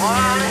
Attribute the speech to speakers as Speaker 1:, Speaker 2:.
Speaker 1: One